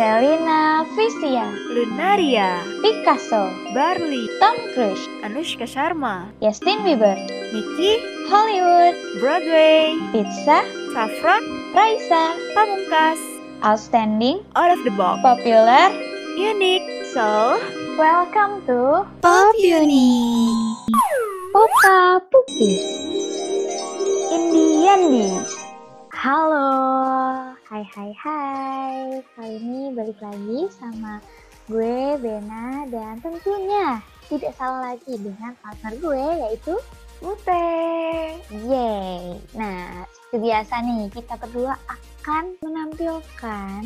Selina Visia, Lunaria, Picasso, Barley, Tom Cruise, Anushka Sharma, Justin Bieber, Nicky, Hollywood, Broadway, Pizza, Saffron, Raisa, Pamungkas, Outstanding, Out of the Box, Popular. Unique, So, Welcome to Pop Uni. Popa Pupi Indiandi. Halo, hai hai hai. Kali ini balik lagi sama gue Bena dan tentunya tidak salah lagi dengan partner gue yaitu Mute. Yeay. Nah, seperti biasa nih kita berdua akan menampilkan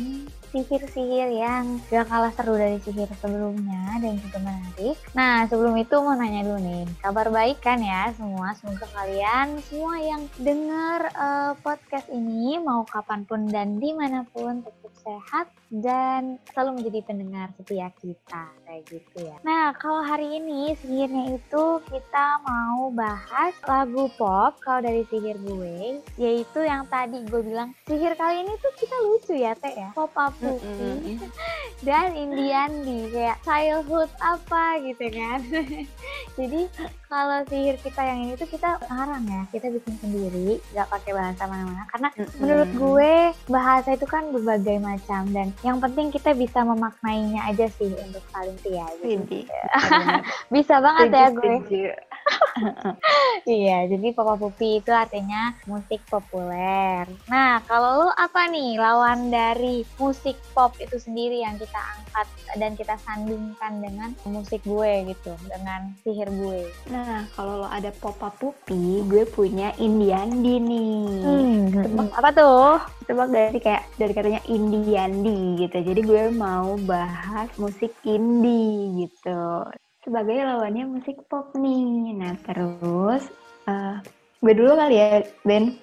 sihir-sihir yang gak kalah seru dari sihir sebelumnya dan juga menarik. Nah, sebelum itu mau nanya dulu nih, kabar baik kan ya semua? Semoga kalian semua yang dengar uh, podcast ini mau kapan pun dan di mana pun tetap sehat dan selalu menjadi pendengar setia kita kayak gitu ya. Nah, kalau hari ini sihirnya itu kita mau bahas lagu pop kalau dari sihir gue, yaitu yang tadi gue bilang sihir kali ini tuh kita lucu ya teh ya, pop up dan Indian di kayak childhood apa gitu kan. Jadi kalau sihir kita yang ini tuh kita ngarang ya, kita bikin sendiri, nggak pakai bahasa mana-mana. Karena menurut gue bahasa itu kan berbagai macam. Dan yang penting kita bisa memaknainya aja sih untuk saling tia gitu. bisa banget ya gue iya jadi papa pupi itu artinya musik populer. Nah kalau lu apa nih lawan dari musik pop itu sendiri yang kita angkat dan kita sandingkan dengan musik gue gitu dengan sihir gue? Nah kalau lo ada papa pupi gue punya Indiandi nih. Hmm, tebak apa tuh? Tebak dari kayak dari katanya Indiandi gitu. Jadi gue mau bahas musik indie gitu sebagai lawannya musik pop nih. Nah terus uh, gue dulu kali ya Ben.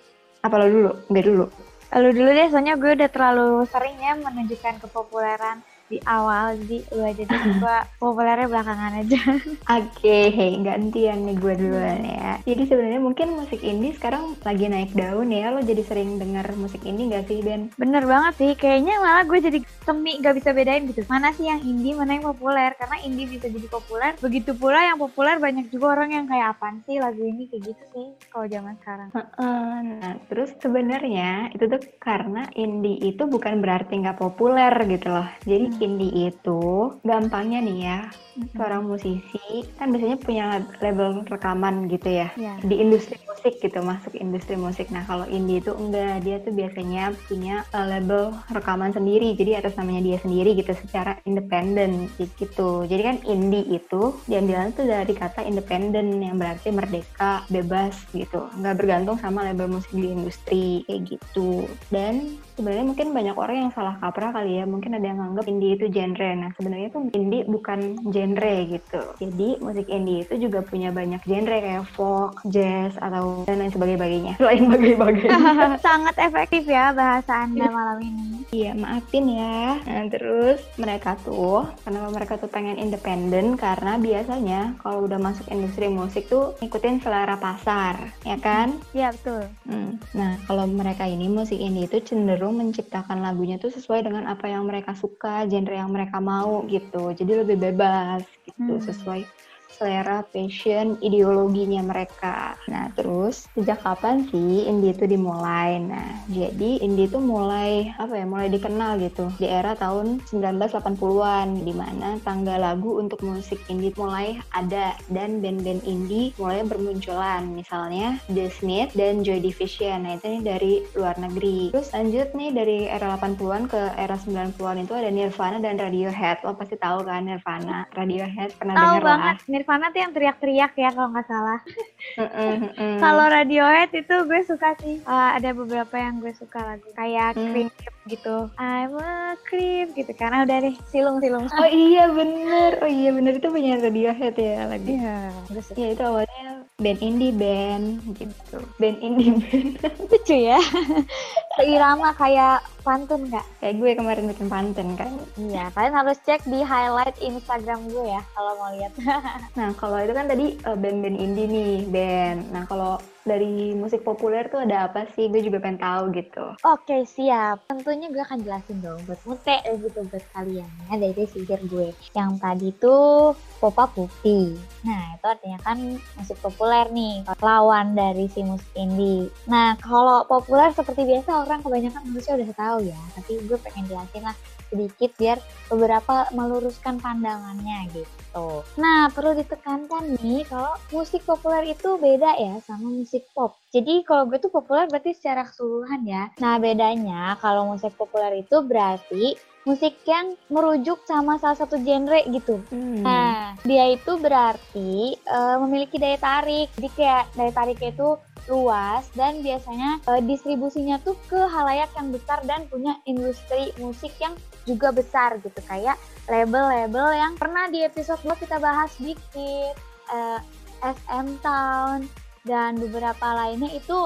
Apa lo dulu? Gue dulu. Lo dulu deh, soalnya gue udah terlalu sering ya menunjukkan kepopuleran di awal jadi lu aja deh gue populernya belakangan aja. Oke okay, gantian nih gue duluan ya. Jadi sebenarnya mungkin musik indie sekarang lagi naik daun ya. Lo jadi sering dengar musik indie gak sih Ben? Bener banget sih kayaknya malah gue jadi semi gak bisa bedain gitu. Mana sih yang indie mana yang populer? Karena indie bisa jadi populer. Begitu pula yang populer banyak juga orang yang kayak apaan sih lagu ini? Kayak gitu sih kalau zaman sekarang. Nah terus sebenarnya itu tuh karena indie itu bukan berarti nggak populer gitu loh. Jadi hmm indie itu gampangnya nih ya mm-hmm. seorang musisi kan biasanya punya label rekaman gitu ya yeah. di industri musik gitu masuk industri musik nah kalau indie itu enggak dia tuh biasanya punya uh, label rekaman sendiri jadi atas namanya dia sendiri gitu secara independen gitu jadi kan indie itu diambil tuh dari kata independen yang berarti merdeka bebas gitu nggak bergantung sama label musik di industri kayak gitu dan sebenarnya mungkin banyak orang yang salah kaprah kali ya. Mungkin ada yang nganggap indie itu genre. Nah sebenarnya tuh indie bukan genre gitu. Jadi musik indie itu juga punya banyak genre kayak folk jazz atau dan lain sebagainya. Lain sebagainya sangat efektif ya bahasa anda malam ini. Iya maafin ya. Nah terus mereka tuh kenapa mereka tuh pengen independen? Karena biasanya kalau udah masuk industri musik tuh ngikutin selera pasar ya kan? Iya betul. Hmm. nah kalau mereka ini musik indie itu cenderung cenderung menciptakan lagunya tuh sesuai dengan apa yang mereka suka, genre yang mereka mau gitu. Jadi lebih bebas gitu, hmm. sesuai selera, passion, ideologinya mereka. Nah, terus sejak kapan sih indie itu dimulai? Nah, jadi indie itu mulai apa ya? Mulai dikenal gitu di era tahun 1980-an di mana tangga lagu untuk musik indie mulai ada dan band-band indie mulai bermunculan. Misalnya The Smith dan Joy Division. Nah, itu nih dari luar negeri. Terus lanjut nih dari era 80-an ke era 90-an itu ada Nirvana dan Radiohead. Lo pasti tahu kan Nirvana, Radiohead pernah dengar lah. Nirvana tuh yang teriak-teriak ya kalau nggak salah. kalau Radiohead itu gue suka sih. Uh, ada beberapa yang gue suka lagu kayak mm. Creep gitu. I'm a creep gitu karena udah deh silung-silung. Oh iya bener. Oh iya bener itu punya Radiohead ya lagi. Iya. Iya itu awalnya band indie band gitu. Band indie band. Lucu ya. Seirama kayak pantun kak kayak gue kemarin bikin pantun kan iya kalian harus cek di highlight Instagram gue ya kalau mau lihat nah kalau itu kan tadi uh, band-band indie nih band nah kalau dari musik populer tuh ada apa sih? Gue juga pengen tahu gitu. Oke, siap. Tentunya gue akan jelasin dong buat Mute juga buat kalian ya dari sihir gue. Yang tadi tuh Popa Pupi. Nah, itu artinya kan musik populer nih, lawan dari si musik indie. Nah, kalau populer seperti biasa orang kebanyakan manusia udah tahu ya, tapi gue pengen jelasin lah sedikit biar beberapa meluruskan pandangannya gitu. Nah, perlu ditekankan nih kalau musik populer itu beda ya sama musik pop. Jadi kalau gue tuh populer berarti secara keseluruhan ya. Nah, bedanya kalau musik populer itu berarti musik yang merujuk sama salah satu genre gitu. Hmm. Nah, dia itu berarti uh, memiliki daya tarik. Jadi kayak daya tariknya itu luas dan biasanya uh, distribusinya tuh ke halayak yang besar dan punya industri musik yang juga besar gitu kayak label-label yang pernah di episode 2 kita bahas dikit uh, SM Town dan beberapa lainnya itu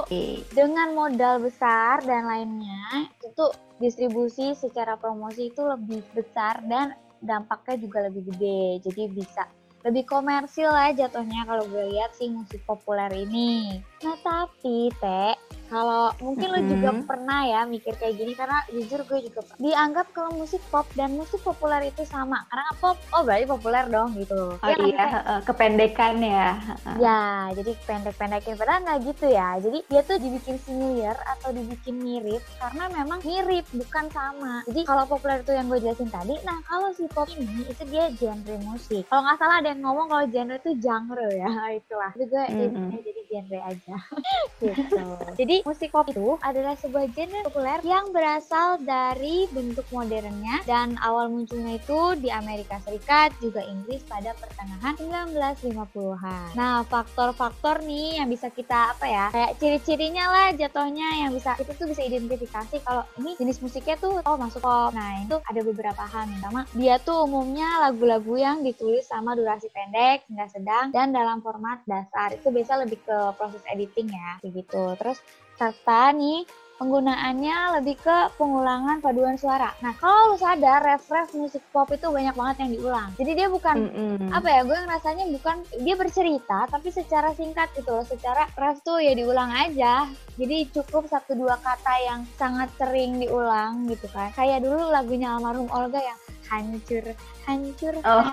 dengan modal besar dan lainnya itu distribusi secara promosi itu lebih besar dan dampaknya juga lebih gede jadi bisa lebih komersil lah jatuhnya kalau gue lihat sih musik populer ini. Nah tapi Teh, kalau mungkin mm -hmm. lo juga pernah ya mikir kayak gini karena jujur gue juga dianggap kalau musik pop dan musik populer itu sama karena pop oh berarti populer dong gitu. Oh ya, iya uh, kependekan ya ya jadi pendek-pendekin padahal nggak gitu ya. Jadi dia tuh dibikin similar atau dibikin mirip karena memang mirip bukan sama. Jadi kalau populer itu yang gue jelasin tadi nah kalau si pop ini itu dia genre musik. Kalau nggak salah ada yang ngomong kalau genre itu genre ya itulah. Jadi gue mm -hmm. jadi genre aja gitu jadi musik pop itu adalah sebuah genre populer yang berasal dari bentuk modernnya dan awal munculnya itu di Amerika Serikat juga Inggris pada pertengahan 1950-an. Nah, faktor-faktor nih yang bisa kita apa ya? Kayak ciri-cirinya lah jatuhnya yang bisa kita tuh bisa identifikasi kalau ini jenis musiknya tuh oh masuk pop. Nah, itu ada beberapa hal. Yang pertama, dia tuh umumnya lagu-lagu yang ditulis sama durasi pendek hingga sedang dan dalam format dasar. Itu biasa lebih ke proses editing ya, begitu. Terus serta nih penggunaannya lebih ke pengulangan paduan suara. Nah, kalau lu sadar, ref-ref musik pop itu banyak banget yang diulang. Jadi dia bukan mm -hmm. apa ya? Gue ngerasanya bukan dia bercerita, tapi secara singkat gitu loh. Secara ref tuh ya diulang aja. Jadi cukup satu dua kata yang sangat sering diulang gitu kan. Kayak dulu lagunya almarhum Olga yang hancur hancur oh.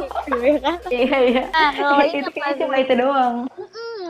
gitu ya kan iya iya nah, kalau itu cuma itu doang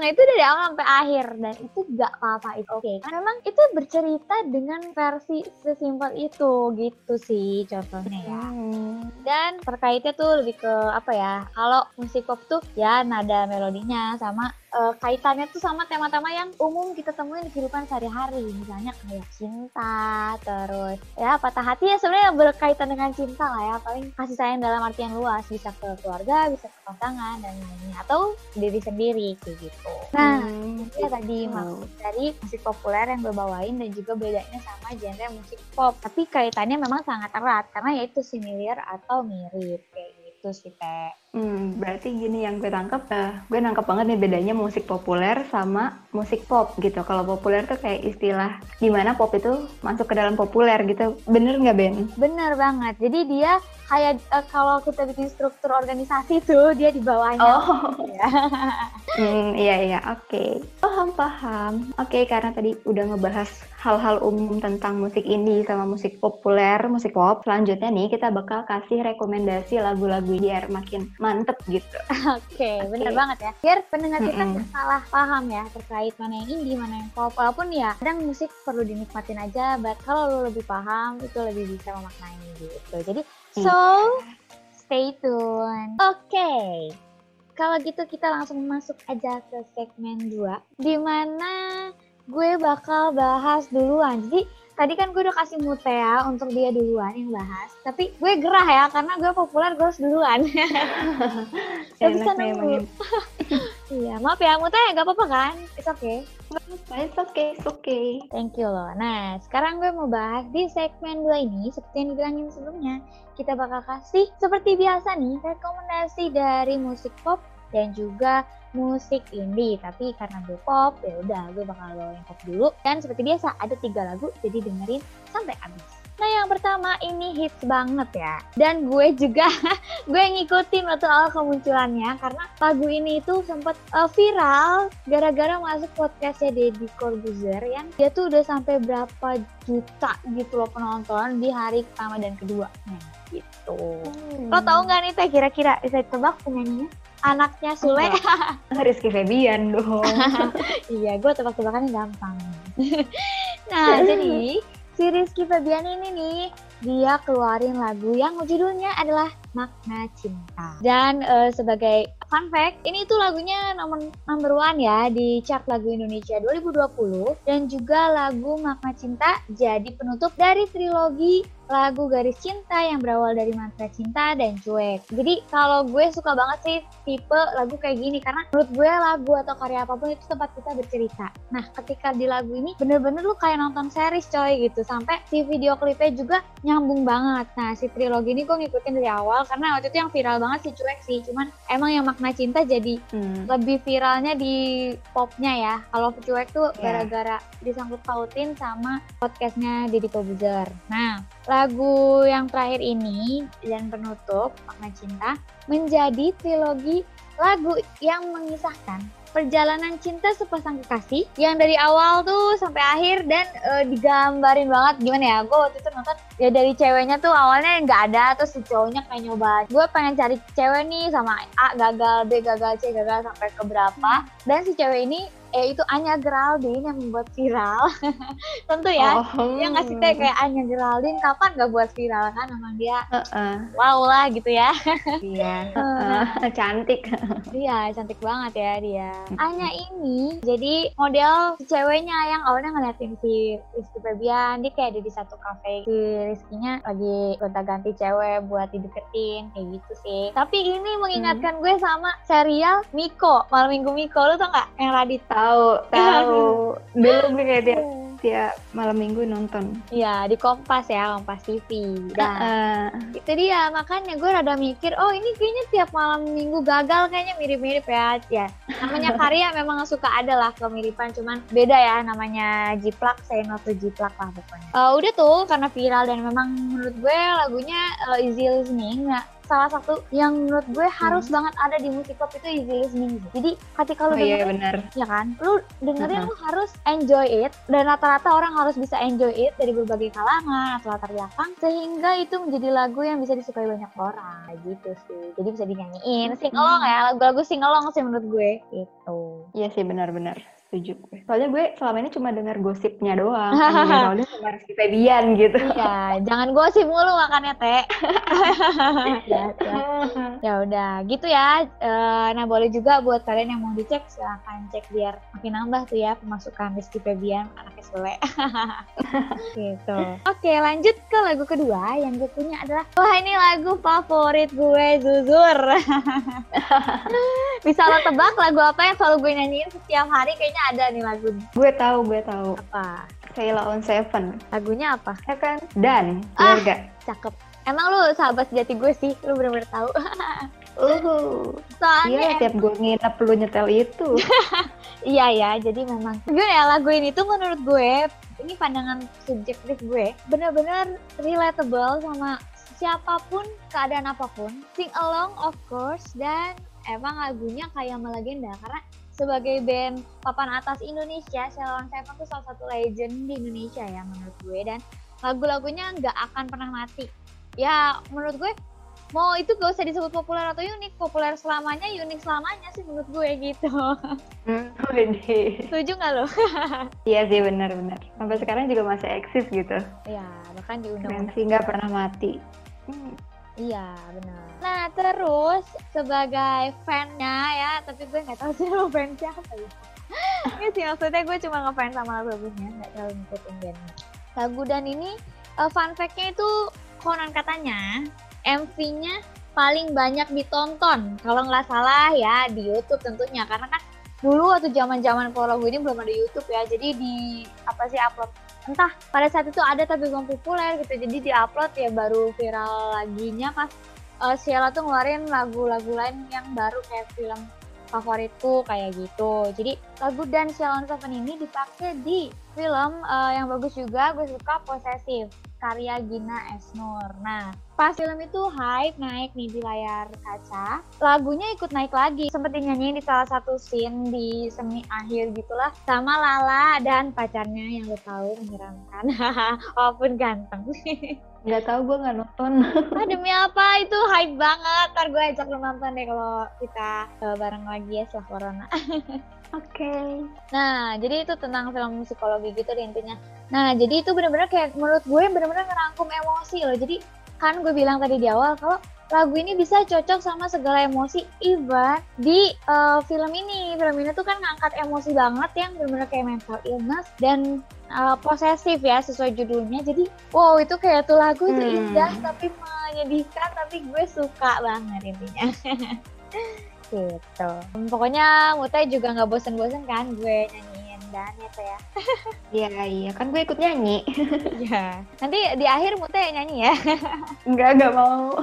Nah itu dari awal sampai akhir dan itu gak apa-apa itu oke. Okay. Karena memang itu bercerita dengan versi sesimpel itu gitu sih contohnya ya. Hmm. Dan terkaitnya tuh lebih ke apa ya? Kalau musik pop tuh ya nada melodinya sama uh, kaitannya tuh sama tema-tema yang umum kita temuin di kehidupan sehari-hari. Misalnya kayak cinta, terus ya patah hati ya sebenarnya berkaitan dengan cinta lah ya. Paling kasih sayang dalam artian luas bisa ke keluarga, bisa ke pasangan dan lainnya atau diri sendiri kayak gitu. Nah, hmm. itu ya tadi hmm. maksud dari musik populer yang gue bawain dan juga bedanya sama genre musik pop. Tapi kaitannya memang sangat erat karena yaitu similar atau mirip kayak gitu sih, Teh. Hmm, berarti gini yang gue tangkap, uh, gue nangkep banget nih bedanya musik populer sama musik pop gitu. Kalau populer tuh kayak istilah di mana pop itu masuk ke dalam populer gitu. Bener nggak Ben? Bener banget. Jadi dia kayak uh, kalau kita bikin struktur organisasi tuh dia di bawahnya. Oh. Ya. hmm, iya iya, oke. Okay. Paham paham. Oke, okay, karena tadi udah ngebahas hal-hal umum tentang musik indie sama musik populer, musik pop. Selanjutnya nih kita bakal kasih rekomendasi lagu-lagu biar makin mantep gitu. Oke, okay, okay. bener banget ya. Biar pendengar kita mm -hmm. salah paham ya terkait mana yang indie, mana yang pop. Walaupun ya kadang musik perlu dinikmatin aja, but kalau lo lebih paham itu lebih bisa memaknai gitu. Jadi mm. so stay tune. Oke. Okay. Kalau gitu kita langsung masuk aja ke segmen 2 di mana gue bakal bahas duluan. Jadi tadi kan gue udah kasih Mutea untuk dia duluan yang bahas. Tapi gue gerah ya karena gue populer gue harus duluan. Gak bisa nunggu. iya, maaf ya Mutea gak apa-apa kan? It's okay. It's okay, it's okay. Thank you loh. Nah, sekarang gue mau bahas di segmen 2 ini, seperti yang dibilangin sebelumnya, kita bakal kasih seperti biasa nih, rekomendasi dari musik pop dan juga musik indie tapi karena gue pop ya udah gue bakal bawain pop dulu dan seperti biasa ada tiga lagu jadi dengerin sampai habis Nah yang pertama ini hits banget ya. Dan gue juga gue ngikutin waktu awal kemunculannya karena lagu ini itu sempat uh, viral gara-gara masuk podcastnya Deddy Corbuzier yang dia tuh udah sampai berapa juta gitu loh penonton di hari pertama dan kedua. Nah, gitu. Hmm. Lo tau nggak nih teh kira-kira bisa tebak penyanyinya? Anaknya Sule. Rizky Febian dong. iya, gue tebak-tebakannya gampang. nah, jadi si Rizky Febian ini nih, dia keluarin lagu yang judulnya adalah Makna Cinta. Dan uh, sebagai fun fact, ini tuh lagunya nomor number one ya di chart lagu Indonesia 2020 dan juga lagu Makna Cinta jadi penutup dari trilogi lagu Garis Cinta yang berawal dari mantra cinta dan cuek. Jadi kalau gue suka banget sih tipe lagu kayak gini karena menurut gue lagu atau karya apa pun itu tempat kita bercerita. Nah ketika di lagu ini bener-bener lu kayak nonton series coy gitu sampai si video klipnya juga nyambung banget. Nah si trilogi ini gue ngikutin dari awal karena waktu itu yang viral banget sih cuek sih. Cuman emang yang makna cinta jadi hmm. lebih viralnya di popnya ya. Kalau cuek tuh iya. gara-gara yeah. disangkut pautin sama podcastnya Deddy Kobuzer. Nah lagu yang terakhir ini dan penutup Makna Cinta menjadi trilogi lagu yang mengisahkan perjalanan cinta sepasang kekasih yang dari awal tuh sampai akhir dan uh, digambarin banget. Gimana ya gue waktu itu nonton ya dari ceweknya tuh awalnya nggak ada terus si cowoknya kayak nyoba. Gue pengen cari cewek nih sama A gagal B gagal C gagal sampai ke berapa dan si cewek ini eh itu Anya Geraldine yang membuat viral. Tentu ya. Oh. yang ngasih teh kayak Anya Geraldine kapan gak buat viral kan? Emang dia uh -uh. wow lah gitu ya. Iya uh, cantik. Iya cantik banget ya dia. Anya ini jadi model ceweknya yang awalnya ngeliatin si Rizky Febian dia kayak ada di satu kafe. Si Rizkynya lagi gonta ganti cewek buat dideketin kayak gitu sih. Tapi ini mengingatkan hmm. gue sama serial Miko malam minggu Miko. Lu tau gak yang Radit Tahu, tahu. Dulu gue kayak dia tiap malam minggu nonton. Iya, di Kompas ya, Kompas TV. Dan uh, itu dia, makanya gue rada mikir, oh ini kayaknya tiap malam minggu gagal kayaknya mirip-mirip ya. Ya, namanya karya memang suka ada lah kemiripan, cuman beda ya namanya Jiplak, saya not Jiplak lah pokoknya. Uh, udah tuh, karena viral dan memang menurut gue lagunya uh, easy listening, nah salah satu yang menurut gue harus hmm. banget ada di musik pop itu easy listening jadi ketika lu oh, dengerin iya, bener. ya kan? Lu dengerin uh -huh. lu harus enjoy it. Dan rata-rata orang harus bisa enjoy it dari berbagai kalangan atau latar belakang sehingga itu menjadi lagu yang bisa disukai banyak orang. Gitu sih. Jadi bisa dinyanyiin sing along ya. Lagu-lagu sing along sih menurut gue. Itu iya sih benar-benar setuju gue. Soalnya gue selama ini cuma dengar gosipnya doang. Soalnya cuma Rizky Febian gitu. Iya, jangan gosip mulu makannya teh. ya, ya udah, gitu ya. Uh, nah boleh juga buat kalian yang mau dicek silahkan cek biar makin nambah tuh ya pemasukan Rizky Febian anaknya Sule. gitu. Oke, lanjut ke lagu kedua yang gue punya adalah wah ini lagu favorit gue Zuzur. Bisa lo tebak lagu apa yang selalu gue nyanyiin setiap hari kayaknya ada nih lagu. Gue tahu, gue tahu. Apa? Sailor on Seven. Lagunya apa? Ya kan? Dan, ah, gak? Cakep. Emang lu sahabat sejati gue sih, lu bener-bener tahu. Uh, soalnya iya tiap gue nginep lu nyetel itu. iya ya, jadi memang gue ya lagu ini tuh menurut gue ini pandangan subjektif gue bener-bener relatable sama siapa pun keadaan apa pun sing along of course dan emang lagunya kayak melegenda karena sebagai band papan atas Indonesia, Ceylon Seven tuh salah satu legend di Indonesia ya menurut gue dan lagu-lagunya nggak akan pernah mati. Ya menurut gue mau itu gak usah disebut populer atau unik, populer selamanya, unik selamanya sih menurut gue gitu. Hmm, Setuju nggak lo? iya sih benar-benar. Sampai sekarang juga masih eksis gitu. Iya, bahkan diundang. sih nggak pernah mati. Hmm. Iya benar. Nah terus sebagai fannya ya, tapi gue nggak tahu sih lo fans siapa ya. ini sih maksudnya gue cuma ngefans sama lagunya, nggak terlalu ngikutin bandnya. Lagu dan ini uh, fun fact-nya itu konon katanya MV-nya paling banyak ditonton kalau nggak salah ya di YouTube tentunya karena kan dulu waktu zaman zaman kalau lagu ini belum ada YouTube ya jadi di apa sih upload entah pada saat itu ada tapi belum populer gitu. Jadi di upload ya baru viral laginya pas uh, Sheila tuh ngeluarin lagu-lagu lain yang baru kayak film favoritku kayak gitu. Jadi lagu dan Sheila Seven ini dipakai di film uh, yang bagus juga gue suka posesif karya Gina Esnur. Nah, pas film itu hype naik nih di layar kaca, lagunya ikut naik lagi. Sempet dinyanyiin di salah satu scene di semi akhir gitulah sama Lala dan pacarnya yang lo tahu menyeramkan. Walaupun ganteng. Nggak tahu gue nggak nonton. ah, demi apa itu hype banget. Ntar gue ajak lo nonton deh kalau kita uh, bareng lagi ya setelah corona. Oke. Okay. Nah, jadi itu tentang film psikologi gitu deh intinya. Nah, jadi itu bener-bener kayak menurut gue bener-bener ngerangkum emosi loh. Jadi kan gue bilang tadi di awal kalau lagu ini bisa cocok sama segala emosi even di uh, film ini. Film ini tuh kan ngangkat emosi banget yang benar-benar kayak mental illness dan uh, posesif ya sesuai judulnya. Jadi wow itu kayak tuh lagu itu hmm. indah tapi menyedihkan tapi gue suka banget intinya. Gitu. Pokoknya Mutai juga nggak bosen-bosen kan gue nyanyiin dan ya teh ya iya iya kan gue ikut nyanyi iya nanti di akhir Mutai nyanyi ya enggak enggak mau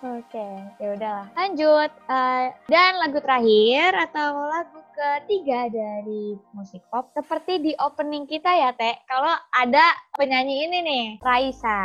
Oke, ya udahlah. Lanjut. Uh, dan lagu terakhir atau lagu ketiga dari musik pop seperti di opening kita ya, Teh. Kalau ada penyanyi ini nih, Raisa.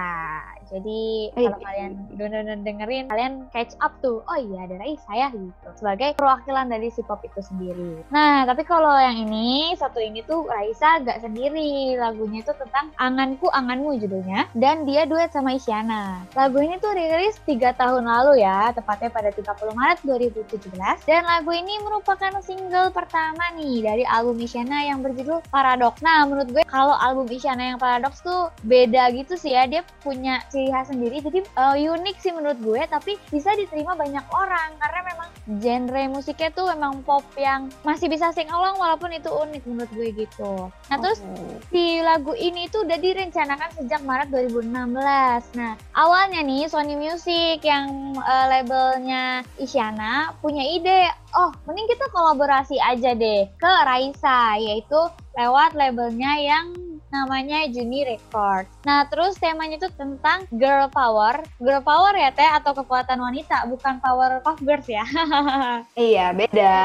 Jadi oh, kalau kalian benar dengerin, kalian catch up tuh. Oh iya ada Raisa ya gitu. Sebagai perwakilan dari si pop itu sendiri. Nah tapi kalau yang ini satu ini tuh Raisa gak sendiri. Lagunya itu tentang Anganku Anganmu judulnya. Dan dia duet sama Isyana. Lagu ini tuh dirilis tiga tahun lalu ya, tepatnya pada 30 Maret 2017. Dan lagu ini merupakan single pertama nih dari album Isyana yang berjudul Paradox. Nah menurut gue kalau album Isyana yang Paradox tuh beda gitu sih ya. Dia punya ciri khas sendiri. Jadi uh, unik sih menurut gue tapi bisa diterima banyak orang. Karena memang genre musiknya tuh memang pop yang masih bisa sing along walaupun itu unik menurut gue gitu. Nah terus oh. si lagu ini tuh udah direncanakan sejak Maret 2016 nah awalnya nih Sony Music yang uh, labelnya Isyana punya ide oh mending kita kolaborasi aja deh ke Raisa yaitu lewat labelnya yang namanya Juni Records. Nah, terus temanya itu tentang girl power. Girl power ya, Teh, atau kekuatan wanita, bukan power of girls ya. iya, beda.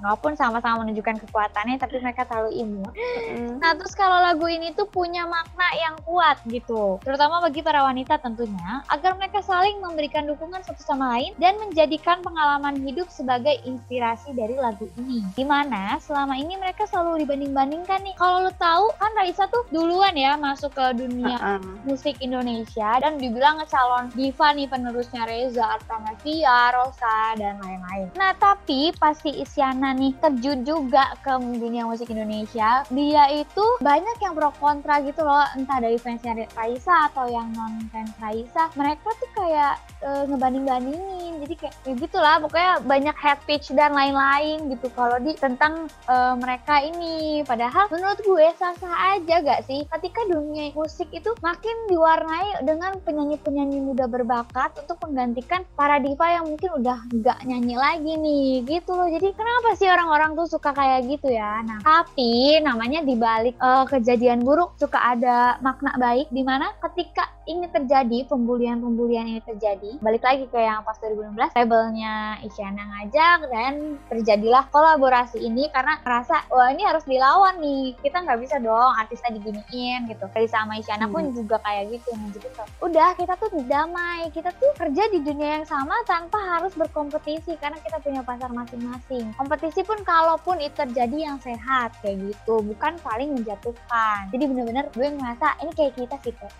Walaupun sama-sama menunjukkan kekuatannya, tapi mereka terlalu imut. Mm. Nah, terus kalau lagu ini tuh punya makna yang kuat gitu. Terutama bagi para wanita tentunya, agar mereka saling memberikan dukungan satu sama lain dan menjadikan pengalaman hidup sebagai inspirasi dari lagu ini. Di mana selama ini mereka selalu dibanding-bandingkan nih. Kalau lo tahu, kan Raisa tuh tuh duluan ya masuk ke dunia uh -uh. musik Indonesia dan dibilang calon diva nih penerusnya Reza Artamevia, Rosa dan lain-lain. Nah tapi pasti Isyana nih terjun juga ke dunia musik Indonesia. Dia itu banyak yang pro kontra gitu loh, entah dari fansnya Raisa atau yang non fans Raisa. Mereka tuh kayak uh, ngebanding-bandingin, jadi kayak ya gitulah. Pokoknya banyak head pitch dan lain-lain gitu kalau di tentang uh, mereka ini. Padahal menurut gue sah-sah aja gak sih. Ketika dunia musik itu makin diwarnai dengan penyanyi-penyanyi muda berbakat untuk menggantikan para diva yang mungkin udah gak nyanyi lagi nih gitu loh. Jadi kenapa sih orang-orang tuh suka kayak gitu ya? Nah tapi namanya dibalik uh, kejadian buruk suka ada makna baik di mana ketika ini terjadi pembulian-pembulian ini terjadi balik lagi ke yang pas 2016 labelnya Isyana ngajak dan terjadilah kolaborasi ini karena merasa wah ini harus dilawan nih. Kita nggak bisa dong artisnya diginiin gitu. Kayak sama Isyana hmm. pun juga kayak gitu gitu udah kita tuh damai. Kita tuh kerja di dunia yang sama tanpa harus berkompetisi karena kita punya pasar masing-masing. Kompetisi pun kalaupun itu terjadi yang sehat kayak gitu. Bukan saling menjatuhkan. Jadi bener-bener gue ngerasa ini kayak kita sih kayak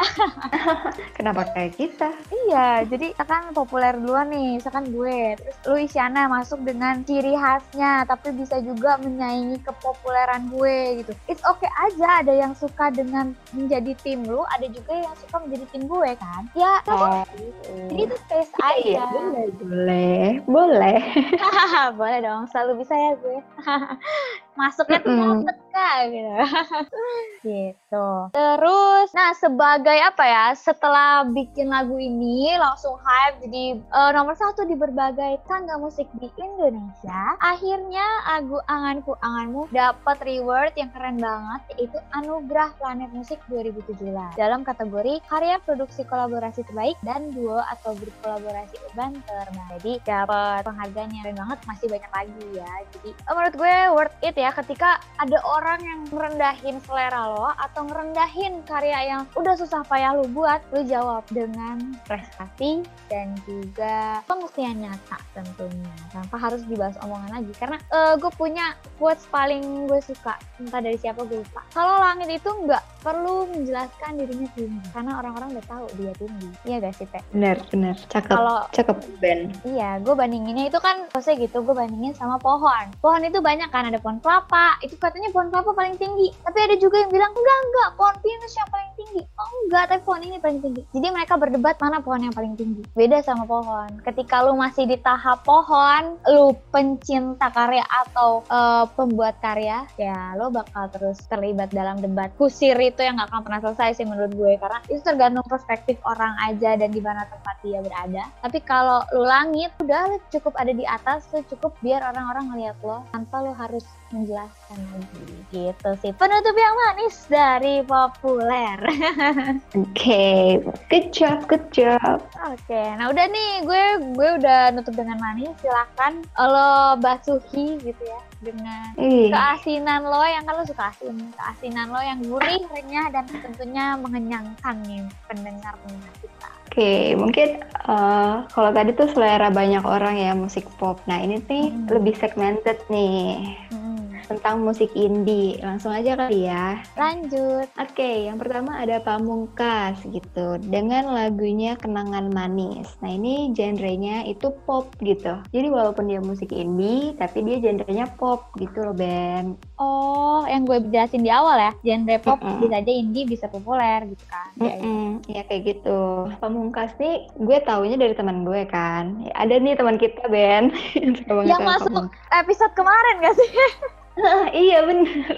kenapa kayak kita? Iya jadi kan populer duluan nih misalkan gue. Terus lu Isyana masuk dengan ciri khasnya tapi bisa juga menyaingi kepopuleran gue gitu. It's okay aja ada yang suka dengan menjadi tim lu ada juga yang suka menjadi tim gue kan? Ya oh. jadi itu space iya, aja. iya, boleh boleh boleh. Boleh dong selalu bisa ya gue masuknya tuh -mm. kak gitu. Gitu. Terus nah sebagai apa ya setelah bikin lagu ini langsung hype jadi uh, nomor satu di berbagai tangga musik di Indonesia akhirnya lagu Anganku Anganmu dapat reward yang keren banget yaitu Anugerah Planet Musik 2017 dalam kategori karya produksi kolaborasi terbaik dan duo atau grup kolaborasi urban terbaik. Jadi dapat penghargaan yang keren banget masih banyak lagi ya. Jadi uh, menurut gue worth it ya ya ketika ada orang yang merendahin selera lo atau ngerendahin karya yang udah susah payah lu buat, lu jawab dengan prestasi dan juga pembuktian nyata tentunya tanpa harus dibahas omongan lagi. Karena uh, gue punya quotes paling gue suka entah dari siapa gue lupa. Kalau langit itu nggak perlu menjelaskan dirinya tinggi karena orang-orang udah tahu dia tinggi. Iya gak sih teh? Bener bener cakep Kalau- cakep. Ben. Iya gue bandinginnya itu kan maksudnya gitu gue bandingin sama pohon. Pohon itu banyak kan ada pohon kelapa itu katanya pohon kelapa paling tinggi. Tapi ada juga yang bilang enggak enggak pohon pinus yang paling tinggi. Oh enggak tapi pohon ini paling tinggi. Jadi mereka berdebat mana pohon yang paling tinggi. Beda sama pohon. Ketika lu masih di tahap pohon lu pencinta karya atau eh, pembuat karya ya lo bakal terus terlibat dalam debat. Kusir itu yang gak akan pernah selesai sih menurut gue. Karena itu tergantung perspektif orang aja dan di mana tempat dia berada. Tapi kalau lu langit udah cukup ada di atas lu cukup biar orang-orang ngeliat lo tanpa lo harus menjelaskan lagi gitu sih penutup yang manis dari populer oke good job good job Oke, nah udah nih gue gue udah nutup dengan manis. Silahkan lo basuhi gitu ya dengan Ih, keasinan lo yang kan lo suka asin, keasinan lo yang gurih, renyah dan tentunya mengenyangkan nih pendengar pendengar kita. Oke, mungkin eh, kalau tadi tuh selera banyak orang ya musik pop. Nah ini nih Hmm. lebih segmented nih Mm-mm. Tentang musik indie. Langsung aja kali ya. Lanjut. Oke, yang pertama ada Pamungkas gitu dengan lagunya Kenangan Manis. Nah ini genrenya itu pop gitu. Jadi walaupun dia musik indie, tapi dia genrenya pop gitu loh Ben. Oh, yang gue jelasin di awal ya, genre pop Mm-mm. bisa aja indie bisa populer gitu kan. Ya. Mm-mm, ya kayak gitu. Pamungkas nih gue taunya dari teman gue kan. Ada nih teman kita Ben. Yang masuk Pamungkas. episode kemarin gak sih? Iya bener.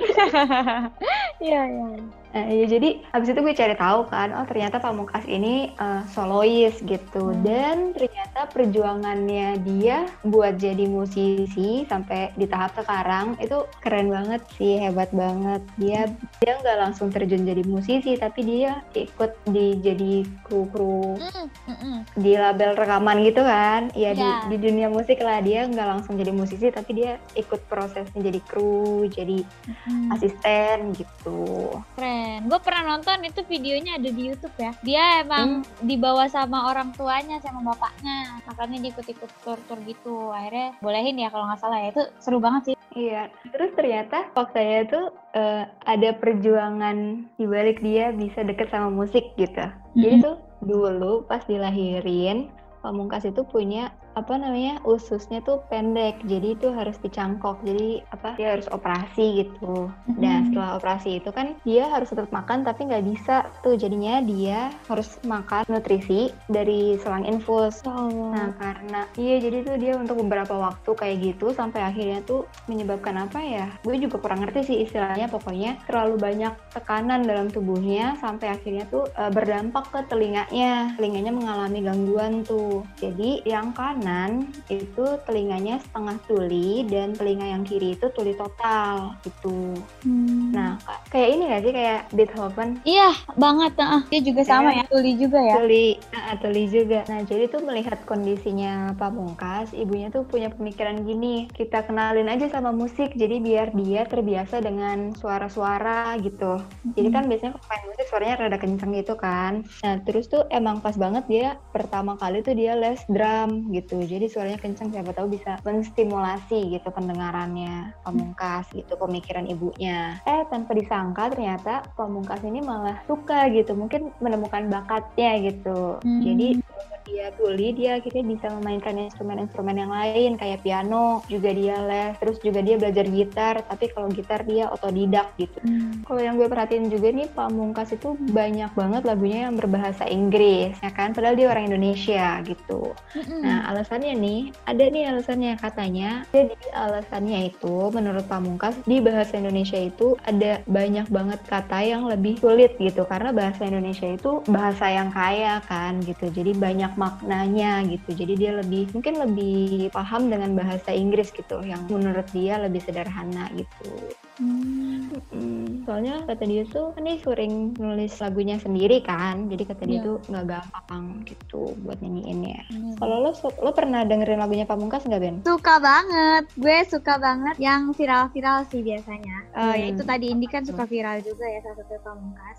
Iya, iya. Nah, ya jadi habis itu gue cari tahu kan, oh ternyata Pamungkas ini eh, solois gitu Hmm. dan ternyata perjuangannya dia buat jadi musisi sampai di tahap sekarang itu keren banget sih, hebat banget. Dia dia nggak langsung terjun jadi musisi tapi dia ikut di jadi kru-kru Mm, mm, mm. di label rekaman gitu kan. Ya di, Iya. di dunia musik lah dia nggak langsung jadi musisi tapi dia ikut prosesnya jadi kru, jadi Mm. asisten gitu. Keren. Gue pernah nonton itu videonya ada di YouTube ya. Dia emang dibawa sama orang tuanya sama bapaknya. Makanya dia ikut-ikut tur-tur gitu. Akhirnya bolehin ya kalau nggak salah ya. Itu seru banget sih. Iya, terus ternyata faktanya tuh eh, ada perjuangan di balik dia bisa deket sama musik gitu. Jadi tuh dulu pas dilahirin, Pamungkas itu punya apa namanya ususnya tuh pendek, jadi itu harus dicangkok. Jadi apa dia harus operasi gitu. Dan Mhm. setelah operasi itu kan dia harus tetap makan tapi nggak bisa tuh jadinya dia harus makan nutrisi dari selang infus. Nah karena iya jadi tuh dia untuk beberapa waktu kayak gitu sampai akhirnya tuh menyebabkan apa ya? Gue juga kurang ngerti sih istilahnya pokoknya terlalu banyak tekanan dalam tubuhnya sampai akhirnya tuh eh, berdampak ke telinganya. Telinganya mengalami gangguan tuh. Jadi yang kanan itu telinganya setengah tuli dan telinga yang kiri itu tuli total gitu. Hmm. Nah ka- kayak ini gak sih kayak Beethoven iya banget. Nah, dia juga sama ya. Tuli juga ya. Tuli, ah, tuli juga. Nah, jadi tuh melihat kondisinya Pamungkas, ibunya tuh punya pemikiran gini, kita kenalin aja sama musik, jadi biar dia terbiasa dengan suara-suara gitu. Jadi kan biasanya kalau main musik suaranya rada kenceng gitu kan. Nah, terus tuh emang pas banget dia pertama kali tuh dia les drum gitu. Jadi suaranya kenceng, siapa tahu bisa menstimulasi gitu pendengarannya Pamungkas gitu, pemikiran ibunya. Eh, tanpa disangka ternyata Pamungkas ini malah suka gitu, mungkin menemukan bakatnya gitu. Hmm. Jadi dia tuli, dia akhirnya bisa memainkan instrumen-instrumen yang lain kayak piano, juga dia les, terus juga dia belajar gitar, tapi kalau gitar dia otodidak gitu. Hmm. Kalau yang gue perhatiin juga nih Pamungkas itu banyak banget lagunya yang berbahasa Inggris, ya kan? Padahal dia orang Indonesia gitu. Mm-mm. Nah, alasannya nih, ada nih alasannya katanya. Jadi alasannya itu menurut Pamungkas di bahasa Indonesia itu ada banyak banget kata yang lebih sulit gitu karena bahasa Indonesia itu bahasa yang kaya kan gitu. Jadi banyak maknanya gitu. Jadi dia lebih mungkin lebih paham dengan bahasa Inggris gitu yang menurut dia lebih sederhana gitu. Hmm. Mm. soalnya kata dia tuh kan dia sering nulis lagunya sendiri kan jadi kata dia Iya. tuh nggak gampang gitu buat nyanyiinnya Bener. kalau lo su- lo pernah dengerin lagunya Pamungkas nggak Ben? Suka banget, gue suka banget yang viral-viral sih biasanya. Ya Hmm. itu tadi Indi kan suka viral juga ya salah satu pamungkas.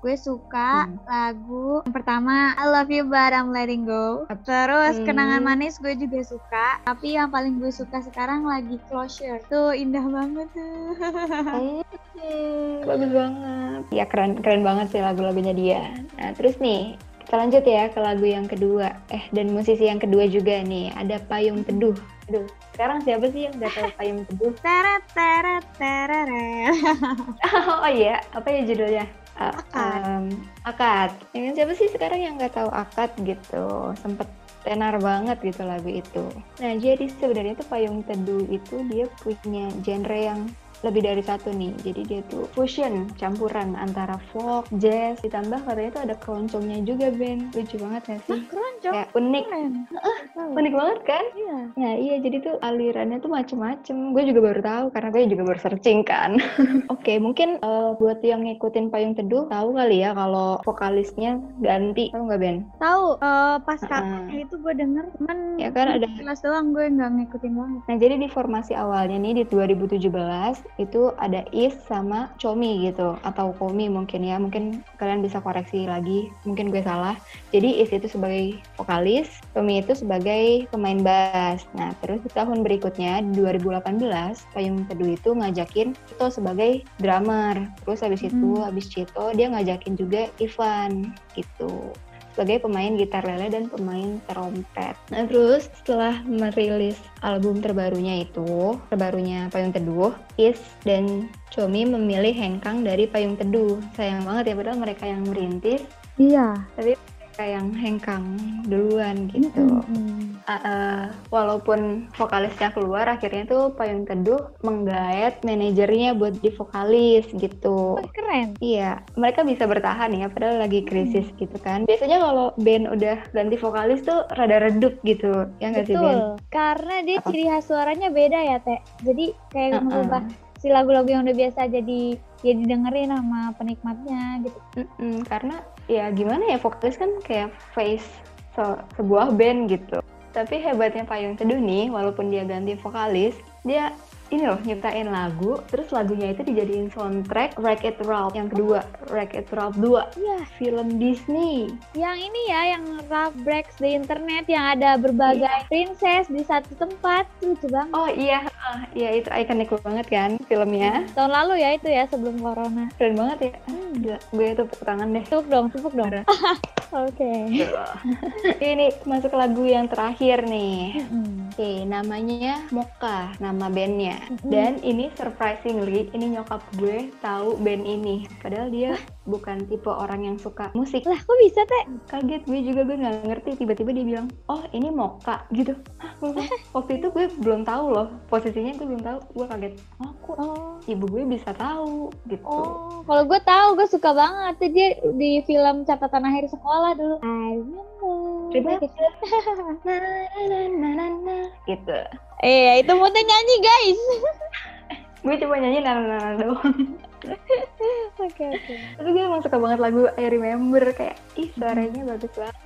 Gue suka Hmm. lagu yang pertama I Love You But I'm Letting Go. Terus Hmm. Kenangan Manis gue juga suka. Tapi yang paling gue suka sekarang lagi Closure. Tuh indah banget tuh. Hmm, bagus banget. Ya keren keren banget sih lagu-lagunya dia. Nah terus nih kita lanjut ya ke lagu yang kedua. Eh dan musisi yang kedua juga nih ada Payung Teduh. Aduh sekarang siapa sih yang udah tahu Payung Teduh? Teret teret tereret. oh iya apa ya judulnya? Uh, Akad. um, akad. Ya kan siapa sih sekarang yang nggak tahu akad gitu? Sempet tenar banget gitu lagu itu. Nah jadi sebenarnya tuh Payung Teduh itu dia punya genre yang lebih dari satu nih. Jadi dia tuh fusion, campuran antara folk, jazz, ditambah katanya tuh ada keroncongnya juga Ben. Lucu banget gak sih? Keroncong. Kayak unik, Keren. Tahu. unik banget kan? Iya. Nah iya jadi tuh alirannya tuh macem-macem. Gue juga baru tahu karena gue juga baru searching kan. Oke mungkin eh, buat yang ngikutin Payung Teduh tahu kali ya kalau vokalisnya ganti. Tahu nggak Ben? Tahu eh, pas Heeh. kapan itu gue denger cuman Ya kan ada kelas doang gue nggak ngikutin banget. Nah, jadi di formasi awalnya nih di 2017 itu ada Is sama Chomi gitu atau Komi mungkin ya. Mungkin kalian bisa koreksi lagi, mungkin gue salah. Jadi Is itu sebagai vokalis, Chomi itu sebagai pemain bass. Nah, terus di tahun berikutnya di 2018 Payung Teduh itu ngajakin Cito sebagai drummer. Terus habis itu Hmm. habis Cito dia ngajakin juga Ivan gitu sebagai pemain gitar lele dan pemain trompet. Nah terus setelah merilis album terbarunya itu, terbarunya Payung Teduh, Is dan Chomi memilih hengkang dari Payung Teduh. Sayang banget ya padahal mereka yang merintis, Iya. tapi mereka yang hengkang duluan gitu. Ah, eh, walaupun vokalisnya keluar, akhirnya tuh Payung Teduh menggaet manajernya buat di vokalis gitu. Keren. Iya, mereka bisa bertahan ya, padahal lagi krisis gitu kan. Biasanya kalau band udah ganti vokalis tuh rada redup gitu, ya nggak sih Ben? Karena dia Apa? ciri khas suaranya beda ya, Teh. Jadi kayak Heeh. merubah si lagu-lagu yang udah biasa jadi ya didengerin sama penikmatnya gitu. Mm-mm, karena ya gimana ya, vokalis kan kayak face se- sebuah band gitu. Tapi hebatnya Payung Teduh nih, walaupun dia ganti vokalis, dia ini loh nyiptain lagu, terus lagunya itu dijadiin soundtrack Wreck-It Ralph yang kedua, Wreck-It Ralph 2, Iya, film Disney. yang ini ya yang Ralph Breaks the Internet yang ada berbagai princess di satu tempat. Lucu banget. Oh iya, ah, iya itu ikonik banget kan filmnya. Tahun lalu ya itu ya sebelum corona. Keren banget ya. Gila, gue tepuk tangan deh. Tepuk dong, tepuk dong. Oke. Ini masuk lagu yang terakhir nih. Mm-mm. Oke, namanya Mocha, nama bandnya. Dan ini surprisingly, ini nyokap gue tahu band ini. Padahal dia bukan tipe orang yang suka musik. Lah kok bisa Teh? Kaget gue juga gue nggak ngerti. Tiba-tiba dia bilang, oh ini Mocha gitu. Hah, Waktu itu gue belum tahu loh posisinya gue belum tahu. Gue kaget. Oh, kok Oh. ibu gue bisa tahu gitu. Oh, kalau gue tahu, gue suka banget tuh dia di film catatan akhir sekolah dulu. I remember. Gitu. Eh, itu moodnya nyanyi guys. Gue cuma nyanyi nana nana doang. Oke oke. Tapi gue emang suka banget lagu I Remember kayak ih suaranya bagus banget.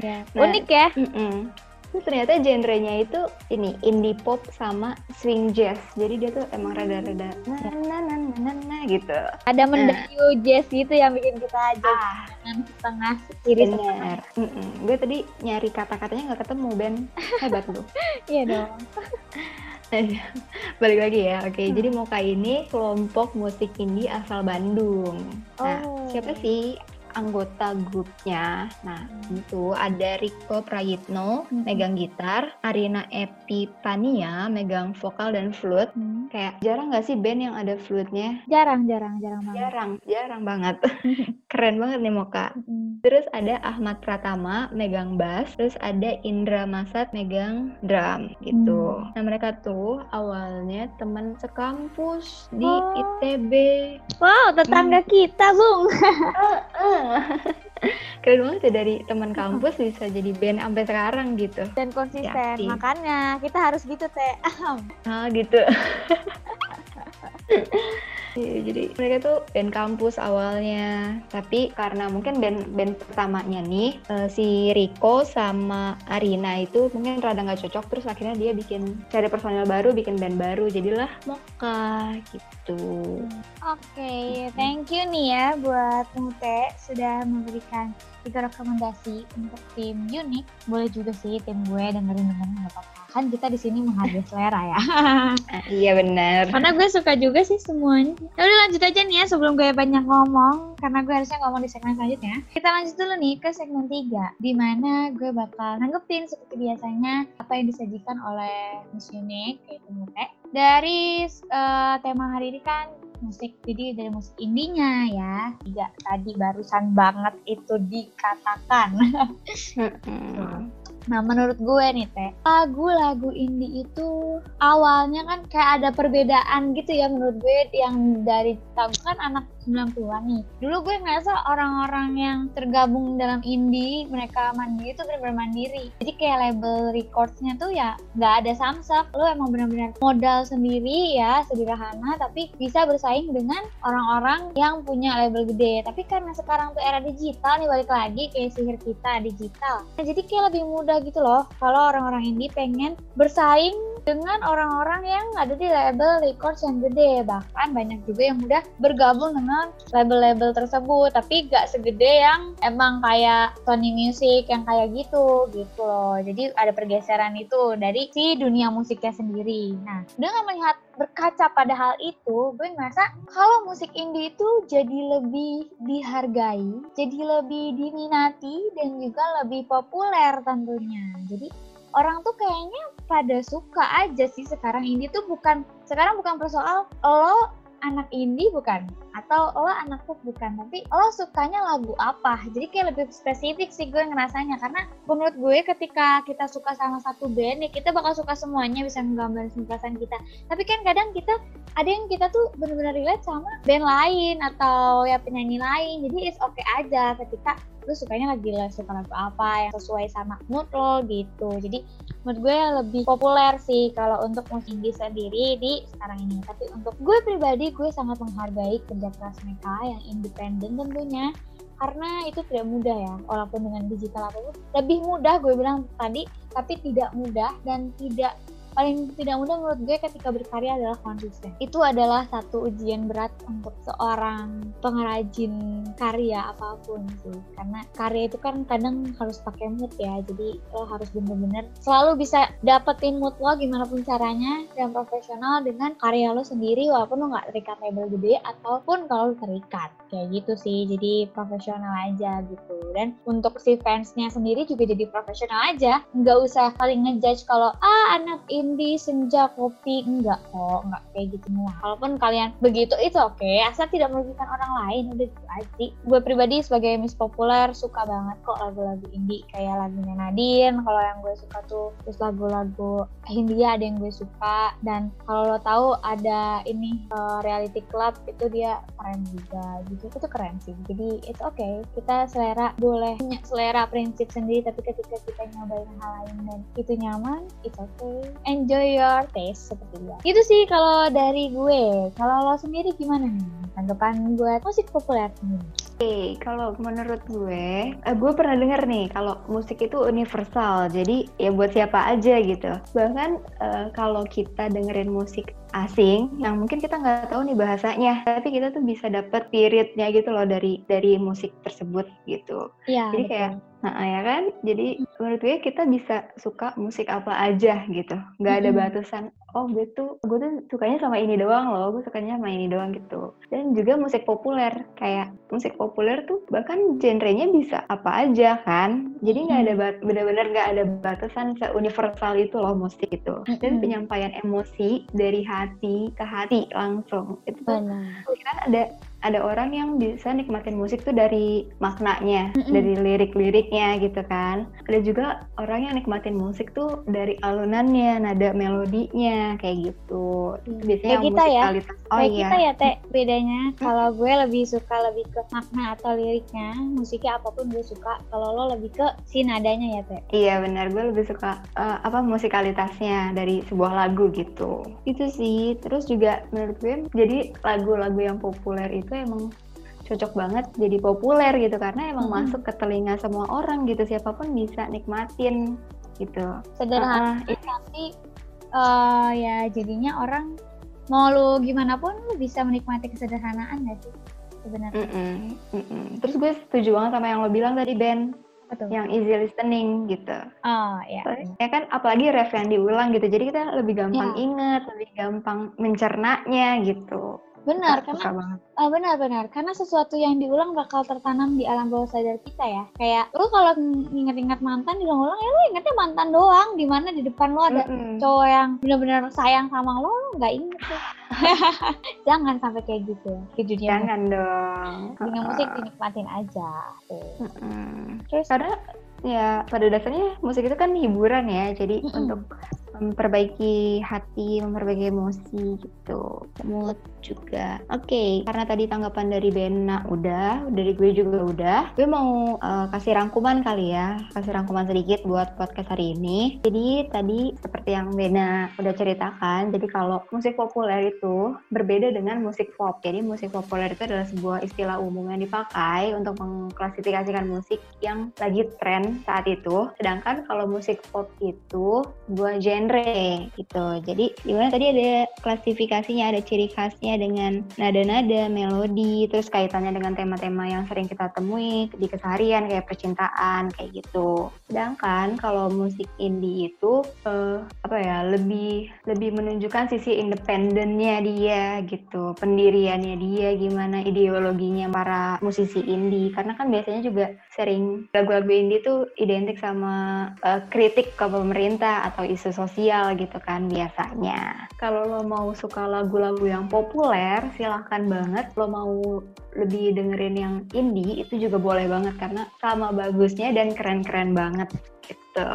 Ya. Nah, Unik ya. Mm-mm. Terus ternyata genrenya itu ini indie pop sama swing jazz. Jadi dia tuh emang rada-rada na na na na na, na gitu. Ada mendayu jazz gitu yang bikin kita aja Ah, dengan setengah kiri bener. Mm-mm. Gue tadi nyari kata-katanya nggak ketemu Ben. Hebat lu. Iya dong. Balik lagi ya. Oke, jadi Moka ini kelompok musik indie asal Bandung. Nah, Oh. siapa sih anggota grupnya? Nah, itu ada Riko Prayitno Mm-mm. megang gitar, Arina Epipania megang vokal dan flute. Hmm. Kayak jarang nggak sih band yang ada flute-nya? Jarang jarang jarang banget. Jarang, jarang banget. Keren banget nih Moka. Mm. Terus ada Ahmad Pratama megang bass, terus ada Indra Masat megang drum gitu. Hmm. Nah mereka tuh awalnya teman sekampus di Oh. ITB. Wow, tetangga kita, Bung. Keren banget ya dari teman kampus bisa jadi band sampai sekarang gitu. Dan konsisten. Yakin. Makanya kita harus gitu, Teh. Ah gitu. Iya, jadi mereka tuh band kampus awalnya, tapi karena mungkin band band pertamanya nih uh, si Rico sama Arina itu mungkin rada nggak cocok, terus akhirnya dia bikin cari personil baru, bikin band baru, jadilah Moka gitu. Oke, okay, thank you nih ya buat Mute sudah memberikan tiga rekomendasi untuk tim unik. Boleh juga sih tim gue dengerin dengerin nggak apa-apa kan kita di sini menghargai selera ya. iya benar. Karena gue suka juga sih semuanya. Ya udah lanjut aja nih ya sebelum gue banyak ngomong karena gue harusnya ngomong di segmen selanjutnya. Kita lanjut dulu nih ke segmen 3 di mana gue bakal nanggepin seperti biasanya apa yang disajikan oleh Miss Unique yaitu Mute. Dari uh, tema hari ini kan musik jadi dari musik indinya ya. Tidak tadi barusan banget itu dikatakan. Nah, menurut gue nih, Teh, lagu-lagu indie itu awalnya kan kayak ada perbedaan gitu ya menurut gue. Yang dari tahu kan anak 90-an nih. Dulu gue ngerasa orang-orang yang tergabung dalam indie, mereka mandiri itu benar-benar mandiri. Jadi kayak label recordsnya tuh ya nggak ada samsak. Lo emang benar-benar modal sendiri ya, sederhana, tapi bisa bersaing dengan orang-orang yang punya label gede. Tapi karena sekarang tuh era digital nih balik lagi kayak sihir kita digital. Nah, jadi kayak lebih mudah gitu loh kalau orang-orang indie pengen bersaing dengan orang-orang yang ada di label records yang gede. Bahkan banyak juga yang udah bergabung dengan label-label tersebut. Tapi gak segede yang emang kayak Sony Music yang kayak gitu gitu loh. Jadi ada pergeseran itu dari si dunia musiknya sendiri. Nah dengan melihat berkaca pada hal itu gue ngerasa kalau musik indie itu jadi lebih dihargai jadi lebih diminati dan juga lebih populer tentunya. Jadi orang tuh kayaknya pada suka aja sih sekarang ini tuh bukan sekarang bukan persoal lo anak indie bukan atau lo anak pop bukan tapi lo sukanya lagu apa? Jadi kayak lebih spesifik sih gue ngerasanya karena menurut gue ketika kita suka sama satu band ya kita bakal suka semuanya bisa menggambarin perasaan kita. Tapi kan kadang kita ada yang kita tuh benar-benar relate sama band lain atau ya penyanyi lain jadi it's okay aja ketika lu sukanya lagi suka lagu apa yang sesuai sama mood lo gitu. Jadi menurut gue lebih populer sih kalau untuk musik indie sendiri di sekarang ini. Tapi untuk gue pribadi gue sangat menghargai kerja keras mereka yang independen tentunya. Karena itu tidak mudah ya walaupun dengan digital apa pun lebih mudah gue bilang tadi tapi tidak mudah dan tidak paling tidak mudah menurut gue ketika berkarya adalah konsisten. Itu adalah satu ujian berat untuk seorang pengrajin karya apa pun sih. Karena karya itu kan kadang harus pakai mood ya. Jadi lo harus bener-bener selalu bisa dapetin mood lo gimana pun caranya dan profesional dengan karya lo sendiri walaupun lo nggak terikat label gede ataupun kalau terikat. Kayak gitu sih. Jadi profesional aja gitu. Dan untuk si fansnya sendiri juga jadi profesional aja. Nggak usah saling ngejudge kalau ah anak ini indie, senja, kopi, enggak kok, enggak kayak gitu semua. Walaupun kalian begitu itu oke, okay, asal tidak merugikan orang lain, udah gitu aja. Gue pribadi sebagai Miss Populer suka banget kok lagu-lagu indie kayak lagunya Nadine, kalau yang gue suka tuh terus lagu-lagu Hindia ada yang gue suka dan kalau lo tahu ada ini uh, reality club itu dia keren juga gitu itu keren sih jadi itu oke okay. kita selera boleh punya selera prinsip sendiri tapi ketika kita nyobain hal lain dan itu nyaman it's okay enjoy your taste seperti dia. Itu sih kalau dari gue. Kalau lo sendiri gimana nih? Tanggapan buat musik populer ini? Oke, okay, kalau menurut gue, uh, gue pernah denger nih kalau musik itu universal, jadi ya buat siapa aja gitu. Bahkan uh, kalau kita dengerin musik asing yang mungkin kita nggak tahu nih bahasanya tapi kita tuh bisa dapet spiritnya gitu loh dari dari musik tersebut gitu. Ya, jadi betul. kayak nah ya kan? Jadi menurut gue kita bisa suka musik apa aja gitu. Nggak ada batasan oh gue tuh gue tuh sukanya sama ini doang loh gue sukanya sama ini doang gitu. Dan juga musik populer kayak musik populer tuh bahkan genrenya bisa apa aja kan? Jadi nggak ada benar-benar nggak ada batasan universal itu loh musik itu. Dan penyampaian emosi dari hati ke hati langsung. Itu tuh kan ada ada orang yang bisa nikmatin musik tuh dari maknanya, Mm-mm. dari lirik-liriknya gitu kan. Ada juga orang yang nikmatin musik tuh dari alunannya, nada melodinya kayak gitu. Itu biasanya Kayak kita ya. Oh Kayak iya. kita ya teh bedanya kalau gue lebih suka lebih ke makna atau liriknya musiknya apa pun gue suka kalau lo lebih ke si nadanya ya teh Iya benar, gue lebih suka eh, apa musikalitasnya dari sebuah lagu gitu. Itu sih. Terus juga menurut gue jadi lagu-lagu yang populer itu emang cocok banget jadi populer gitu karena emang Mm-mm. masuk ke telinga semua orang gitu siapa pun bisa nikmatin gitu. sederhana ah, tapi eh, ya jadinya orang mau lu gimana pun lu bisa menikmati kesederhanaan gak sih sebenarnya mm-mm, mm-mm. Terus gue setuju banget sama yang lo bilang tadi Ben, tuh yang easy listening gitu. oh ya Ya kan apalagi ref yang diulang gitu. Jadi kita lebih gampang Ya. inget, lebih gampang mencernanya gitu. Benar Suka- karena suka banget. Ah, benar-benar karena sesuatu yang diulang bakal tertanam di alam bawah sadar kita ya kayak lu kalau inget-inget mantan diulang-ulang ya lu ingetnya mantan doang di mana di depan lu ada Mm-mm. cowok yang benar-benar sayang sama lo lo nggak inget tuh jangan sampai kayak gitu di dunia Jangan dong. musik. dunia musik dinikmatin aja tuh. Mm-mm. terus Karena ya pada dasarnya musik itu kan hiburan ya. Jadi Mm-mm. untuk memperbaiki hati, memperbaiki emosi gitu. Mood juga. Oke, karena tadi tanggapan dari Bena udah, dari gue juga udah. Gue mau eh, kasih rangkuman kali ya, kasih rangkuman sedikit buat podcast hari ini. Jadi tadi seperti yang Bena udah ceritakan, jadi kalau musik populer itu berbeda dengan musik pop. Jadi musik populer itu adalah sebuah istilah umum yang dipakai untuk mengklasifikasikan musik yang lagi tren saat itu. Sedangkan kalau musik pop itu dua genre gitu. Jadi di mana tadi ada klasifikasinya, ada ciri khasnya dengan nada-nada, melodi, terus kaitannya dengan tema-tema yang sering kita temui di keseharian kayak percintaan kayak gitu. Sedangkan kalau musik indie itu eh, apa ya lebih lebih menunjukkan sisi independennya dia gitu, pendiriannya dia, gimana ideologinya para musisi indie. Karena kan biasanya juga sering lagu-lagu indie tuh identik sama eh, kritik ke pemerintah atau isu sosial gitu kan biasanya. Kalau lo mau suka lagu-lagu yang populer, silahkan banget. Lo mau lebih dengerin yang indie, itu juga boleh banget karena sama bagusnya dan keren-keren banget gitu.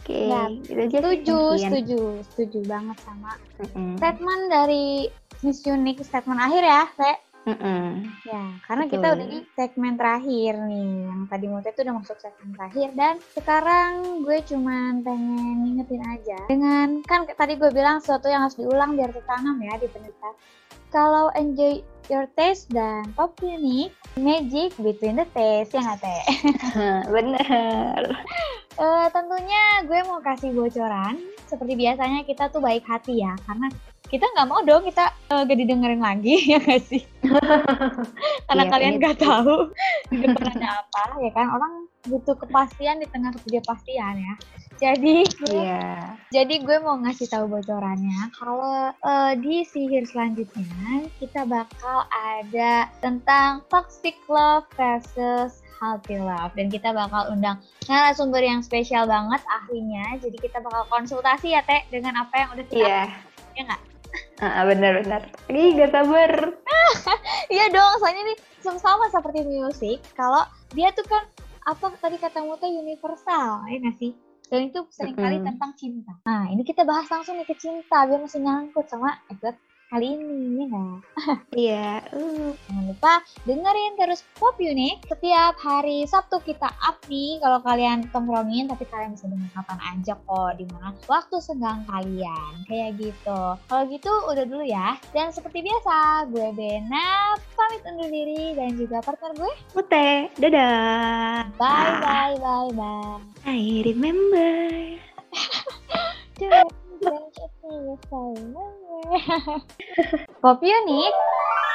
Oke, Ya, itu aja sih setuju mungkin. setuju setuju banget sama Mm-mm. statement dari Miss Unique statement akhir ya Teh Mm-mm. Ya, karena kita Betul. udah di segmen terakhir nih. Yang tadi Mote itu udah masuk segmen terakhir dan sekarang gue cuman pengen ngingetin aja dengan kan tadi gue bilang sesuatu yang harus diulang biar tertanam ya di kita. Kalau enjoy your taste dan pop unique, magic between the taste ya nggak teh? Bener. Eh, tentunya gue mau kasih bocoran. Seperti biasanya kita tuh baik hati ya, karena kita nggak mau dong kita eh, gak didengerin lagi ya nggak sih? karena Iya, kalian nggak tahu di depan ada apa ya kan orang butuh kepastian di tengah ketidakpastian ya. Jadi gue Iya. jadi gue mau ngasih tahu bocorannya kalau eh, di sihir selanjutnya kita bakal ada tentang toxic love versus healthy love dan kita bakal undang narasumber yang spesial banget ahlinya. Jadi kita bakal konsultasi ya Teh dengan apa yang udah kita Iya. Ya nggak? Ah, bener. Ih, gak sabar. Iya dong, soalnya ini sama seperti musik. Kalau dia tuh kan apa tadi katamu tuh universal, ya nggak sih? Dan itu sering kali Mm-mm. tentang cinta. Nah, ini kita bahas langsung nih ke cinta, biar masih nyangkut sama episode kali ini, ya? Iya. Uh. Jangan lupa dengerin terus Pop Unik setiap hari Sabtu kita up nih kalau kalian tongkrongin tapi kalian bisa denger kapan aja kok di mana waktu senggang kalian kayak gitu. Kalau gitu udah dulu ya. Dan seperti biasa gue Bena pamit undur diri dan juga partner gue. Mute. Dadah. Bye bye bye bye. I remember. Unik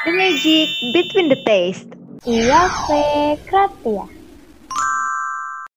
The magic between the taste. Iya Fe Kratia.